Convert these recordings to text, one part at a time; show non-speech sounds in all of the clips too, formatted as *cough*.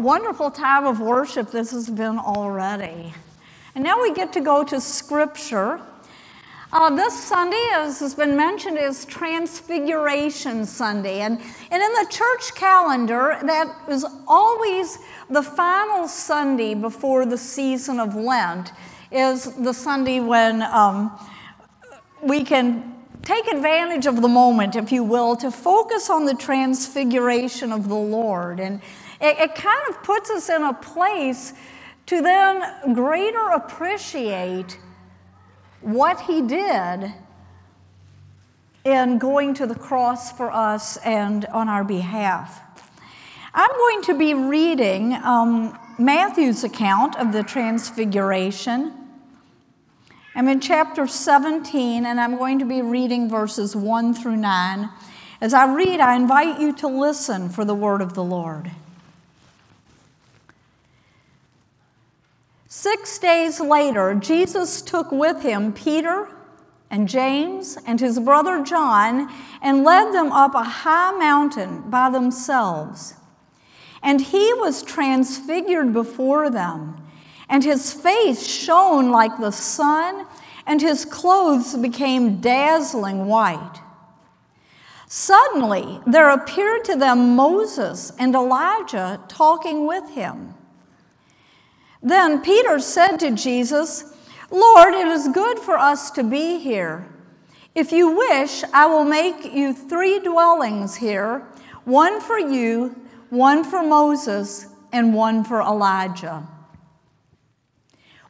wonderful time of worship this has been already. And now we get to go to Scripture. Uh, this Sunday, as has been mentioned, is Transfiguration Sunday. And, and in the church calendar, that is always the final Sunday before the season of Lent, is the Sunday when um, we can take advantage of the moment, if you will, to focus on the transfiguration of the Lord. And it, it kind of puts us in a place to then greater appreciate what he did in going to the cross for us and on our behalf. I'm going to be reading um, Matthew's account of the Transfiguration. I'm in chapter 17, and I'm going to be reading verses 1 through 9. As I read, I invite you to listen for the word of the Lord. Six days later, Jesus took with him Peter and James and his brother John and led them up a high mountain by themselves. And he was transfigured before them, and his face shone like the sun, and his clothes became dazzling white. Suddenly, there appeared to them Moses and Elijah talking with him. Then Peter said to Jesus, Lord, it is good for us to be here. If you wish, I will make you three dwellings here one for you, one for Moses, and one for Elijah.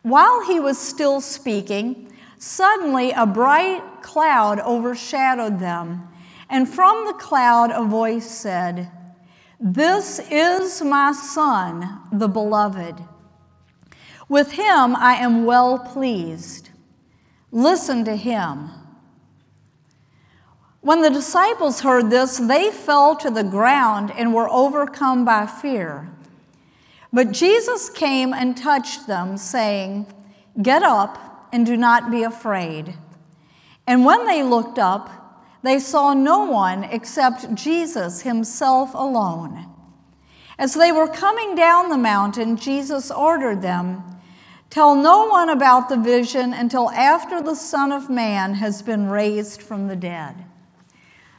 While he was still speaking, suddenly a bright cloud overshadowed them, and from the cloud a voice said, This is my Son, the Beloved. With him I am well pleased. Listen to him. When the disciples heard this, they fell to the ground and were overcome by fear. But Jesus came and touched them, saying, Get up and do not be afraid. And when they looked up, they saw no one except Jesus himself alone. As they were coming down the mountain, Jesus ordered them, Tell no one about the vision until after the Son of Man has been raised from the dead.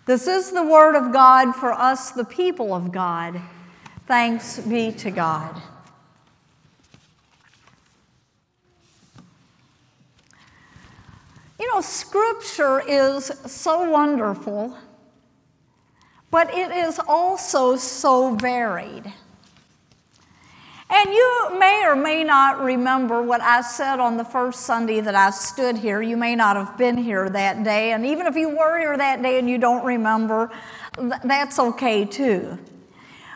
This is the word of God for us, the people of God. Thanks be to God. You know, Scripture is so wonderful, but it is also so varied. And you may or may not remember what I said on the first Sunday that I stood here. You may not have been here that day. And even if you were here that day and you don't remember, that's okay too.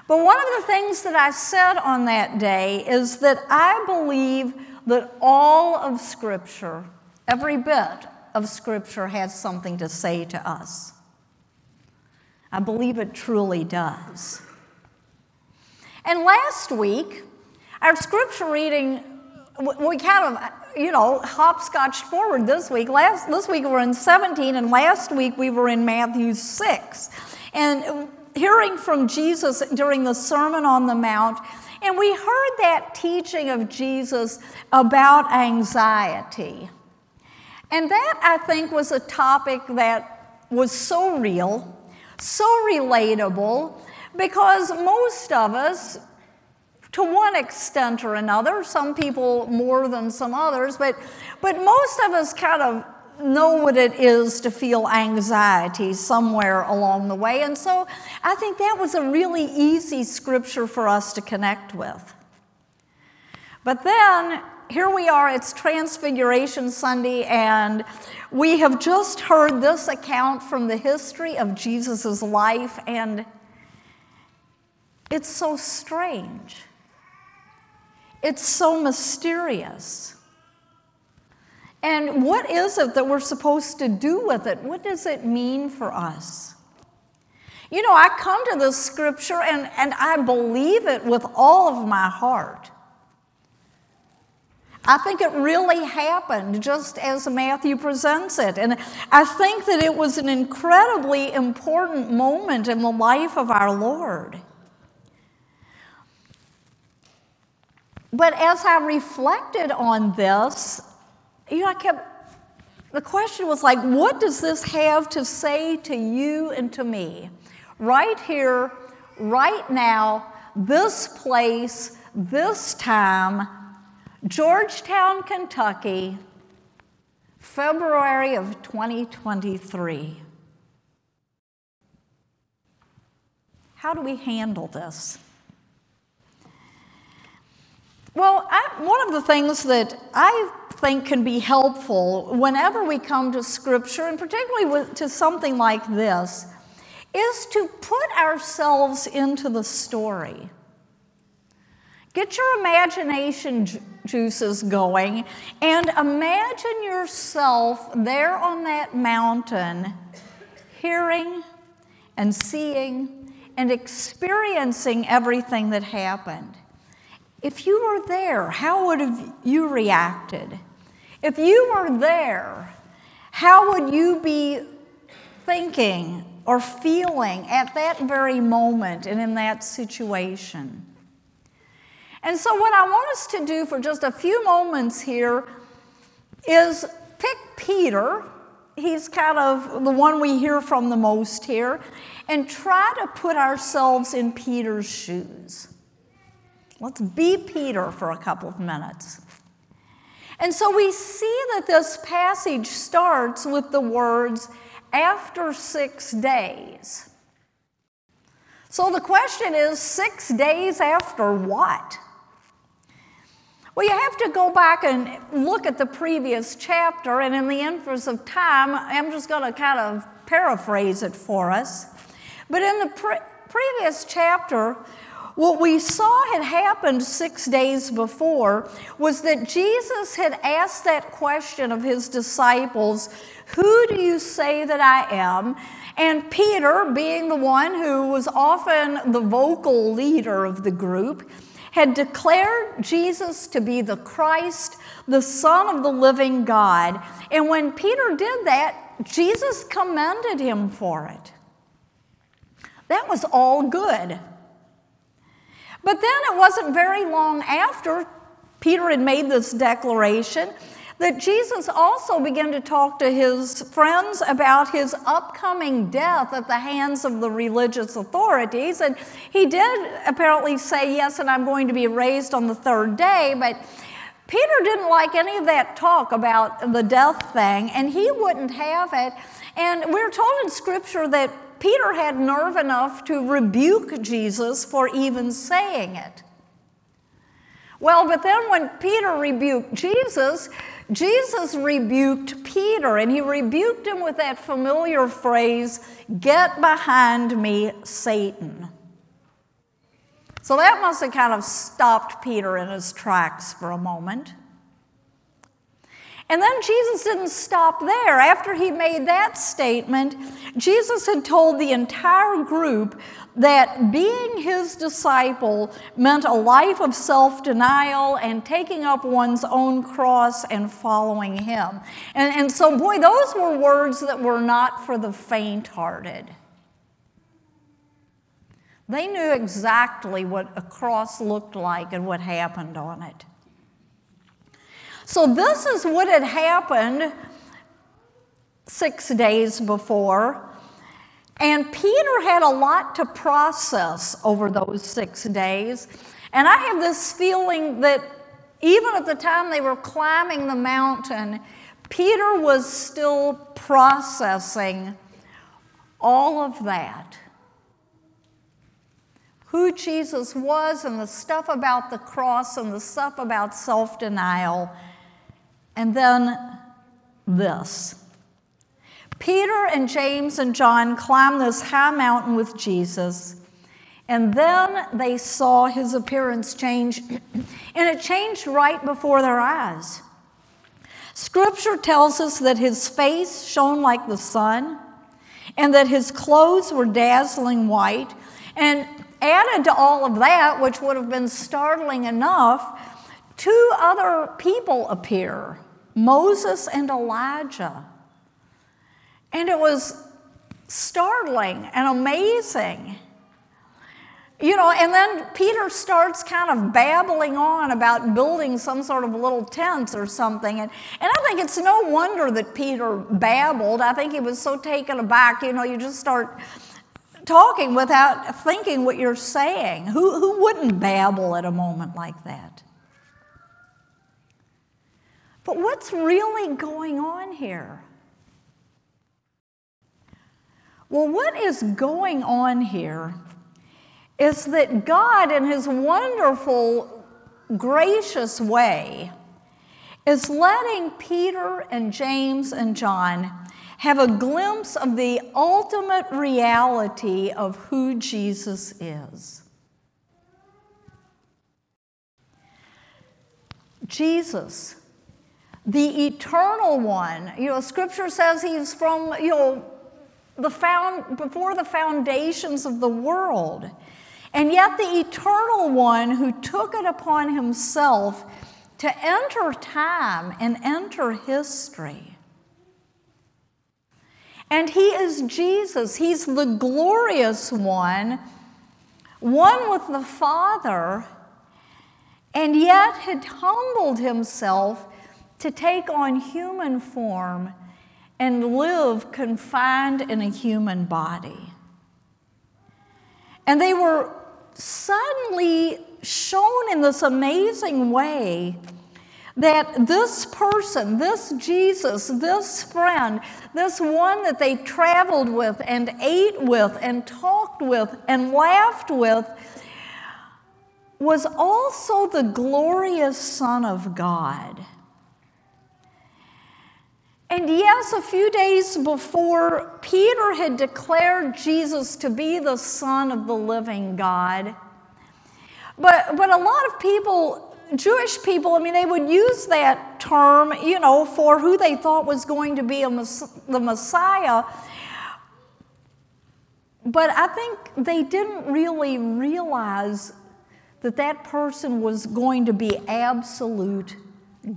But one of the things that I said on that day is that I believe that all of Scripture, every bit of Scripture, has something to say to us. I believe it truly does. And last week, our scripture reading, we kind of, you know, hopscotched forward this week. Last, this week we were in 17, and last week we were in Matthew 6. And hearing from Jesus during the Sermon on the Mount, and we heard that teaching of Jesus about anxiety. And that, I think, was a topic that was so real, so relatable, because most of us to one extent or another, some people more than some others, but, but most of us kind of know what it is to feel anxiety somewhere along the way. And so I think that was a really easy scripture for us to connect with. But then here we are, it's Transfiguration Sunday, and we have just heard this account from the history of Jesus' life, and it's so strange. It's so mysterious. And what is it that we're supposed to do with it? What does it mean for us? You know, I come to this scripture and, and I believe it with all of my heart. I think it really happened just as Matthew presents it. And I think that it was an incredibly important moment in the life of our Lord. But as I reflected on this, you know, I kept, the question was like, what does this have to say to you and to me? Right here, right now, this place, this time, Georgetown, Kentucky, February of 2023. How do we handle this? Well, I, one of the things that I think can be helpful whenever we come to Scripture, and particularly with, to something like this, is to put ourselves into the story. Get your imagination ju- juices going and imagine yourself there on that mountain, hearing and seeing and experiencing everything that happened. If you were there, how would have you reacted? If you were there, how would you be thinking or feeling at that very moment and in that situation? And so, what I want us to do for just a few moments here is pick Peter. He's kind of the one we hear from the most here, and try to put ourselves in Peter's shoes. Let's be Peter for a couple of minutes. And so we see that this passage starts with the words, after six days. So the question is, six days after what? Well, you have to go back and look at the previous chapter, and in the interest of time, I'm just going to kind of paraphrase it for us. But in the pre- previous chapter, what we saw had happened six days before was that Jesus had asked that question of his disciples Who do you say that I am? And Peter, being the one who was often the vocal leader of the group, had declared Jesus to be the Christ, the Son of the living God. And when Peter did that, Jesus commended him for it. That was all good. But then it wasn't very long after Peter had made this declaration that Jesus also began to talk to his friends about his upcoming death at the hands of the religious authorities. And he did apparently say, Yes, and I'm going to be raised on the third day, but Peter didn't like any of that talk about the death thing, and he wouldn't have it. And we're told in Scripture that Peter had nerve enough to rebuke Jesus for even saying it. Well, but then when Peter rebuked Jesus, Jesus rebuked Peter, and he rebuked him with that familiar phrase, Get behind me, Satan. So that must have kind of stopped Peter in his tracks for a moment. And then Jesus didn't stop there. After he made that statement, Jesus had told the entire group that being his disciple meant a life of self denial and taking up one's own cross and following him. And, and so, boy, those were words that were not for the faint hearted. They knew exactly what a cross looked like and what happened on it. So, this is what had happened six days before. And Peter had a lot to process over those six days. And I have this feeling that even at the time they were climbing the mountain, Peter was still processing all of that. Who Jesus was, and the stuff about the cross, and the stuff about self denial. And then this. Peter and James and John climbed this high mountain with Jesus, and then they saw his appearance change, *clears throat* and it changed right before their eyes. Scripture tells us that his face shone like the sun, and that his clothes were dazzling white. And added to all of that, which would have been startling enough, two other people appear Moses and Elijah. And it was startling and amazing. you know, and then Peter starts kind of babbling on about building some sort of little tents or something. And, and I think it's no wonder that Peter babbled. I think he was so taken aback, you know, you just start talking without thinking what you're saying. Who, who wouldn't babble at a moment like that? But what's really going on here? Well, what is going on here is that God, in His wonderful, gracious way, is letting Peter and James and John have a glimpse of the ultimate reality of who Jesus is. Jesus, the eternal one, you know, scripture says he's from, you know, the found, before the foundations of the world. And yet, the eternal one who took it upon himself to enter time and enter history. And he is Jesus. He's the glorious one, one with the Father, and yet had humbled himself to take on human form and live confined in a human body. And they were suddenly shown in this amazing way that this person, this Jesus, this friend, this one that they traveled with and ate with and talked with and laughed with, was also the glorious Son of God. And yes, a few days before, Peter had declared Jesus to be the Son of the living God. But, but a lot of people, Jewish people, I mean, they would use that term, you know, for who they thought was going to be a, the Messiah. But I think they didn't really realize that that person was going to be absolute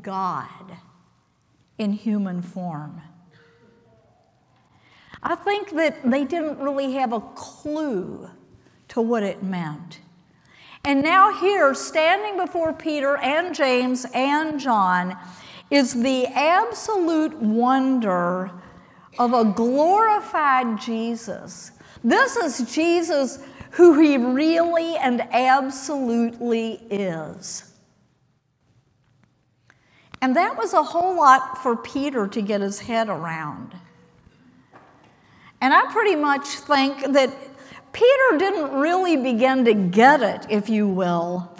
God in human form. I think that they didn't really have a clue to what it meant. And now, here, standing before Peter and James and John, is the absolute wonder of a glorified Jesus. This is Jesus who he really and absolutely is. And that was a whole lot for Peter to get his head around. And I pretty much think that Peter didn't really begin to get it, if you will,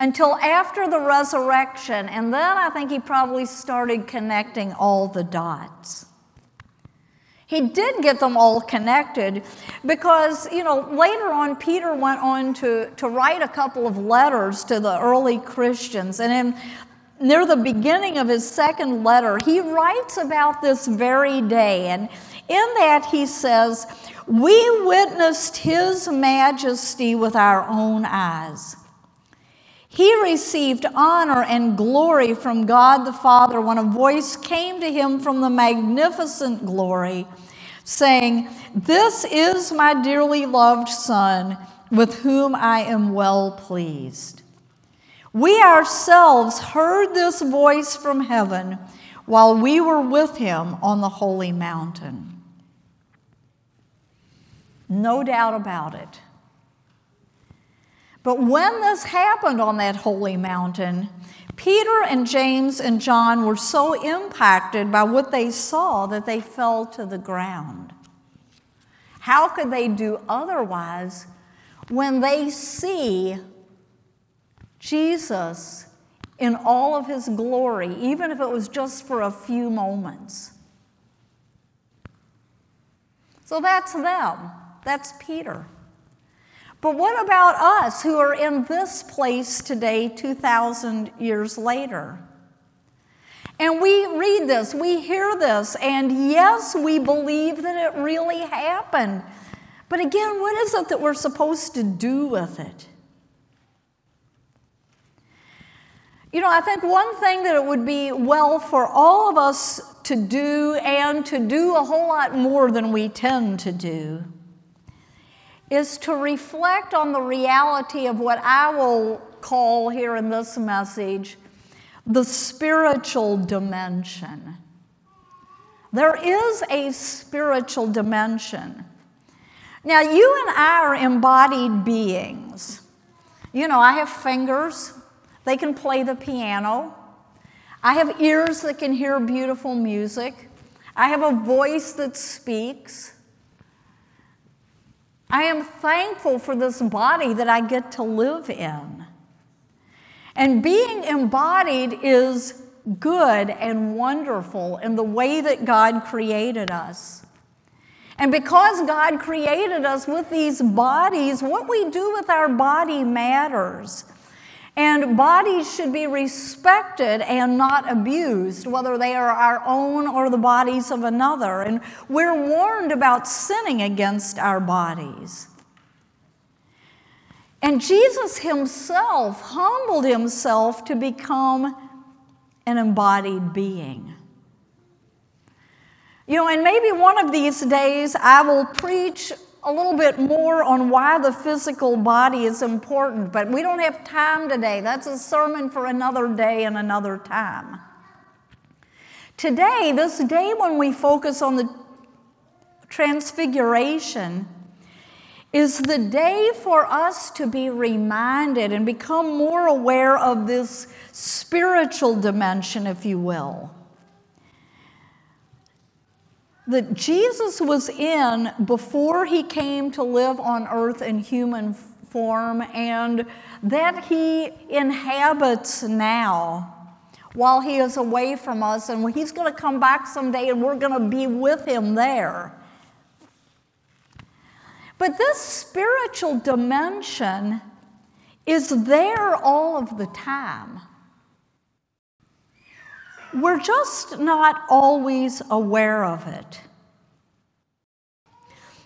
until after the resurrection. And then I think he probably started connecting all the dots. He did get them all connected because, you know, later on, Peter went on to, to write a couple of letters to the early Christians. And in near the beginning of his second letter, he writes about this very day. And in that, he says, We witnessed his majesty with our own eyes. He received honor and glory from God the Father when a voice came to him from the magnificent glory, saying, This is my dearly loved Son, with whom I am well pleased. We ourselves heard this voice from heaven while we were with him on the holy mountain. No doubt about it. But when this happened on that holy mountain, Peter and James and John were so impacted by what they saw that they fell to the ground. How could they do otherwise when they see Jesus in all of his glory, even if it was just for a few moments. So that's them. That's Peter. But what about us who are in this place today, 2,000 years later? And we read this, we hear this, and yes, we believe that it really happened. But again, what is it that we're supposed to do with it? You know, I think one thing that it would be well for all of us to do and to do a whole lot more than we tend to do is to reflect on the reality of what I will call here in this message the spiritual dimension. There is a spiritual dimension. Now, you and I are embodied beings. You know, I have fingers, they can play the piano. I have ears that can hear beautiful music. I have a voice that speaks. I am thankful for this body that I get to live in. And being embodied is good and wonderful in the way that God created us. And because God created us with these bodies, what we do with our body matters. And bodies should be respected and not abused, whether they are our own or the bodies of another. And we're warned about sinning against our bodies. And Jesus himself humbled himself to become an embodied being. You know, and maybe one of these days I will preach a little bit more on why the physical body is important, but we don't have time today. That's a sermon for another day and another time. Today, this day when we focus on the transfiguration, is the day for us to be reminded and become more aware of this spiritual dimension, if you will that Jesus was in before he came to live on earth in human form and that he inhabits now while he is away from us and he's going to come back someday and we're going to be with him there. But this spiritual dimension is there all of the time. We're just not always aware of it.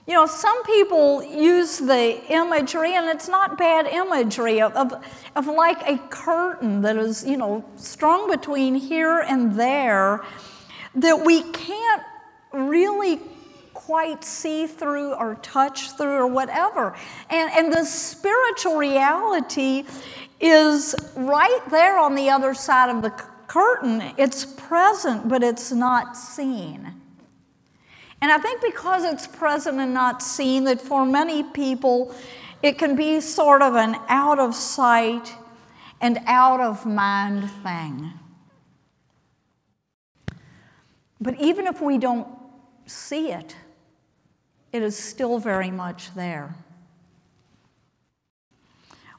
You know, some people use the imagery, and it's not bad imagery, of, of, of, like a curtain that is, you know, strung between here and there that we can't really quite see through or touch through or whatever. And, and the spiritual reality is right there on the other side of the curtain, it's present, but it's not seen. And I think because it's present and not seen, that for many people, it can be sort of an out of sight and out of mind thing. But even if we don't see it, it is still very much there.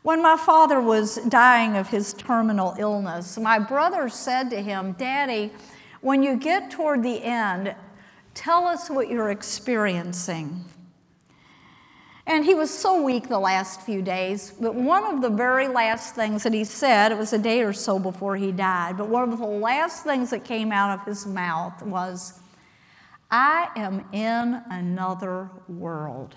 When my father was dying of his terminal illness, my brother said to him, Daddy, when you get toward the end, tell us what you're experiencing. And he was so weak the last few days, but one of the very last things that he said, it was a day or so before he died, but one of the last things that came out of his mouth was, I am in another world.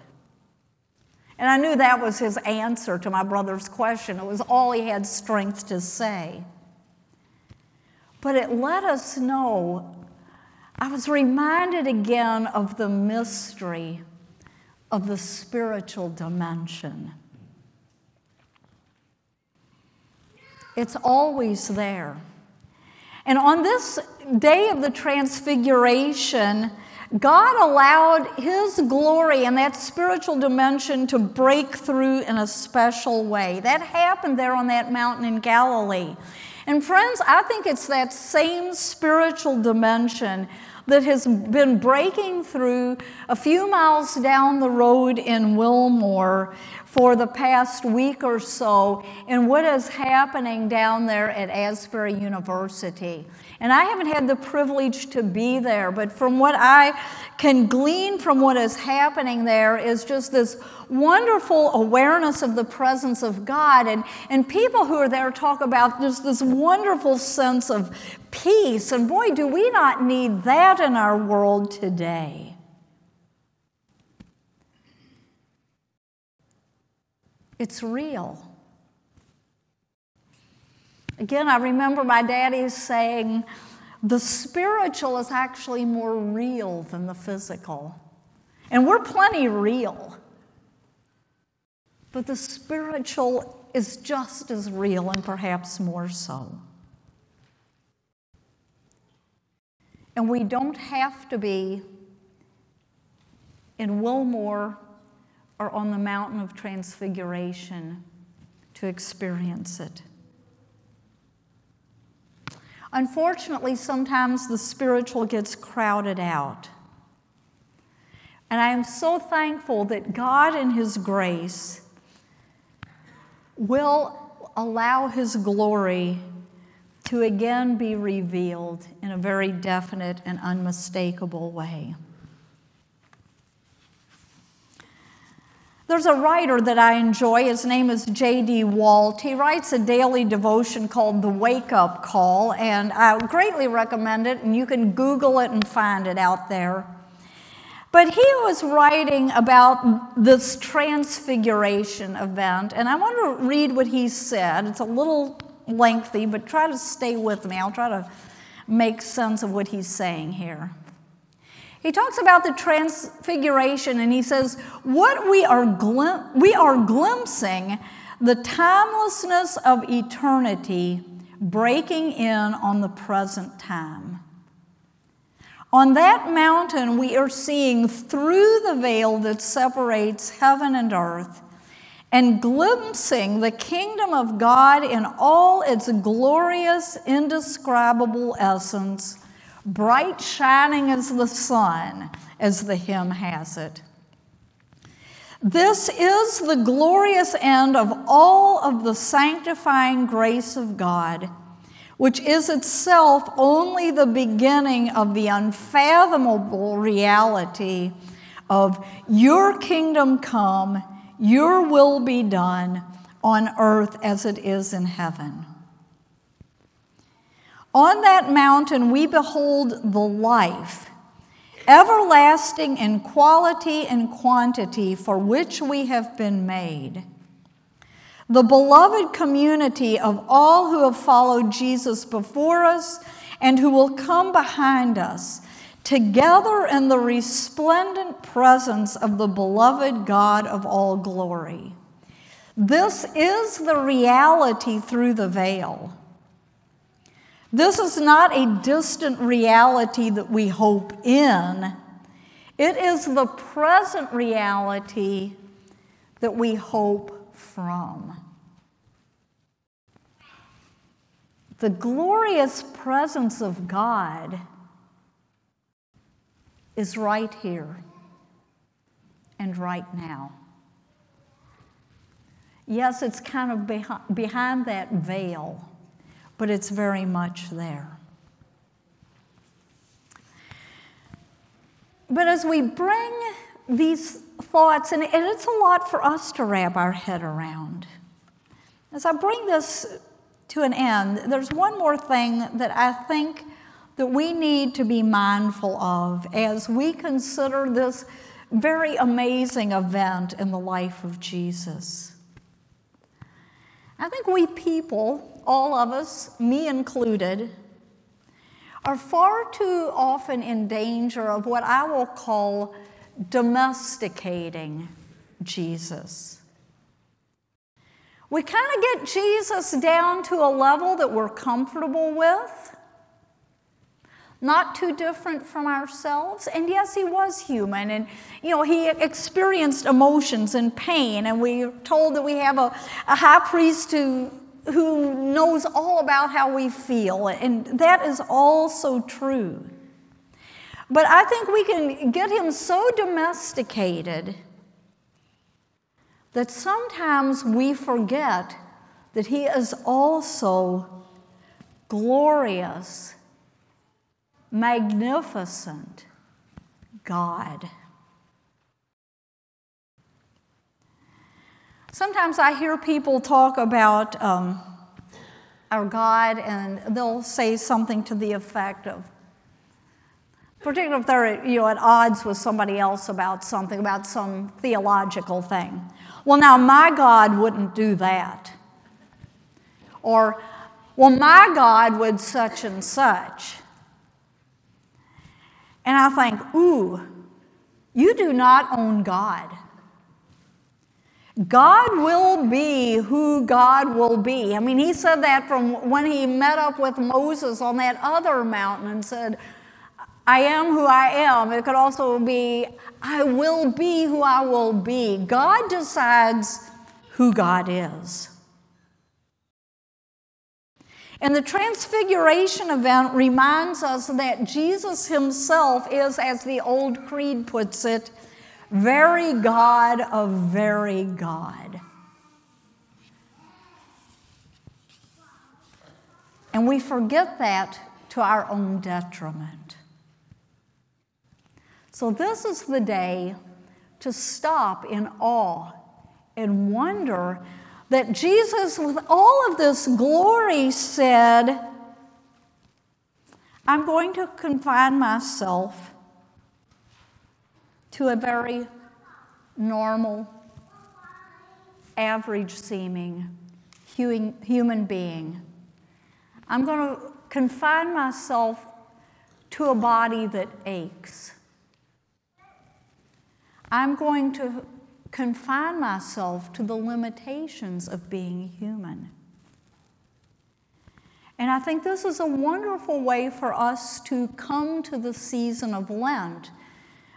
And I knew that was his answer to my brother's question. It was all he had strength to say. But it let us know, I was reminded again of the mystery of the spiritual dimension. It's always there. And on this day of the Transfiguration, God allowed His glory and that spiritual dimension to break through in a special way. That happened there on that mountain in Galilee. And, friends, I think it's that same spiritual dimension that has been breaking through a few miles down the road in Wilmore for the past week or so in what is happening down there at Asbury University. And I haven't had the privilege to be there, but from what I can glean from what is happening there is just this wonderful awareness of the presence of God. And, and people who are there talk about just this wonderful sense of peace. And boy, do we not need that in our world today. It's real. Again, I remember my daddy saying, the spiritual is actually more real than the physical. And we're plenty real. but the spiritual is just as real and perhaps more so. And we don't have to be in Wilmore or on the mountain of transfiguration to experience it. Unfortunately, sometimes the spiritual gets crowded out. And I am so thankful that God, in His grace, will allow His glory to again be revealed in a very definite and unmistakable way. There's a writer that I enjoy. His name is J.D. Walt. He writes a daily devotion called The Wake Up Call, and I greatly recommend it, and you can Google it and find it out there. But he was writing about this transfiguration event, and I want to read what he said. It's a little lengthy, but try to stay with me. I'll try to make sense of what he's saying here. He talks about the transfiguration and he says, What we are, glim- we are glimpsing the timelessness of eternity breaking in on the present time. On that mountain, we are seeing through the veil that separates heaven and earth and glimpsing the kingdom of God in all its glorious, indescribable essence, bright shining as the sun, as the hymn has it. This is the glorious end of all of the sanctifying grace of God, which is itself only the beginning of the unfathomable reality of your kingdom come your will be done on earth as it is in heaven. On that mountain, we behold the life, everlasting in quality and quantity, for which we have been made. The beloved community of all who have followed Jesus before us and who will come behind us together in the resplendent presence of the beloved God of all glory. This is the reality through the veil. This is not a distant reality that we hope in. It is the present reality that we hope from. The glorious presence of God is right here and right now. Yes, it's kind of behind that veil, but it's very much there. But as we bring these thoughts, and it's a lot for us to wrap our head around, as I bring this to an end, there's one more thing that I think that we need to be mindful of as we consider this very amazing event in the life of Jesus. I think we people, all of us, me included, are far too often in danger of what I will call domesticating Jesus. We kind of get Jesus down to a level that we're comfortable with not too different from ourselves. And yes, he was human, and you know, he experienced emotions and pain, and we're told that we have a, a high priest who, who knows all about how we feel, and that is all so true. But I think we can get him so domesticated that sometimes we forget that he is also glorious magnificent God. Sometimes I hear people talk about um, our God, and they'll say something to the effect of, particularly if they're you know, at odds with somebody else about something, about some theological thing. Well, now, my God wouldn't do that. Or, well, my God would such and such. And I think, ooh, you do not own God. God will be who God will be. I mean, he said that from when he met up with Moses on that other mountain and said, I am who I am. It could also be, I will be who I will be. God decides who God is. And the Transfiguration event reminds us that Jesus himself is, as the old creed puts it, very God of very God. And we forget that to our own detriment. So, this is the day to stop in awe and wonder that Jesus, with all of this glory, said, I'm going to confine myself to a very normal, average seeming human being. I'm going to confine myself to a body that aches. I'm going to confine myself to the limitations of being human. And I think this is a wonderful way for us to come to the season of Lent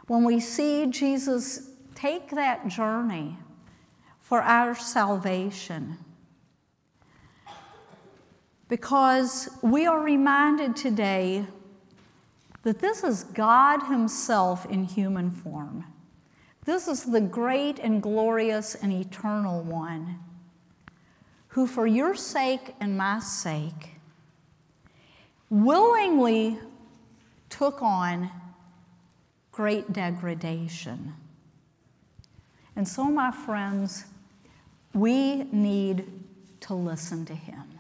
when we see Jesus take that journey for our salvation. Because we are reminded today that this is God Himself in human form. This is the great and glorious and eternal one who, for your sake and my sake, willingly took on great degradation. And so, my friends, we need to listen to him.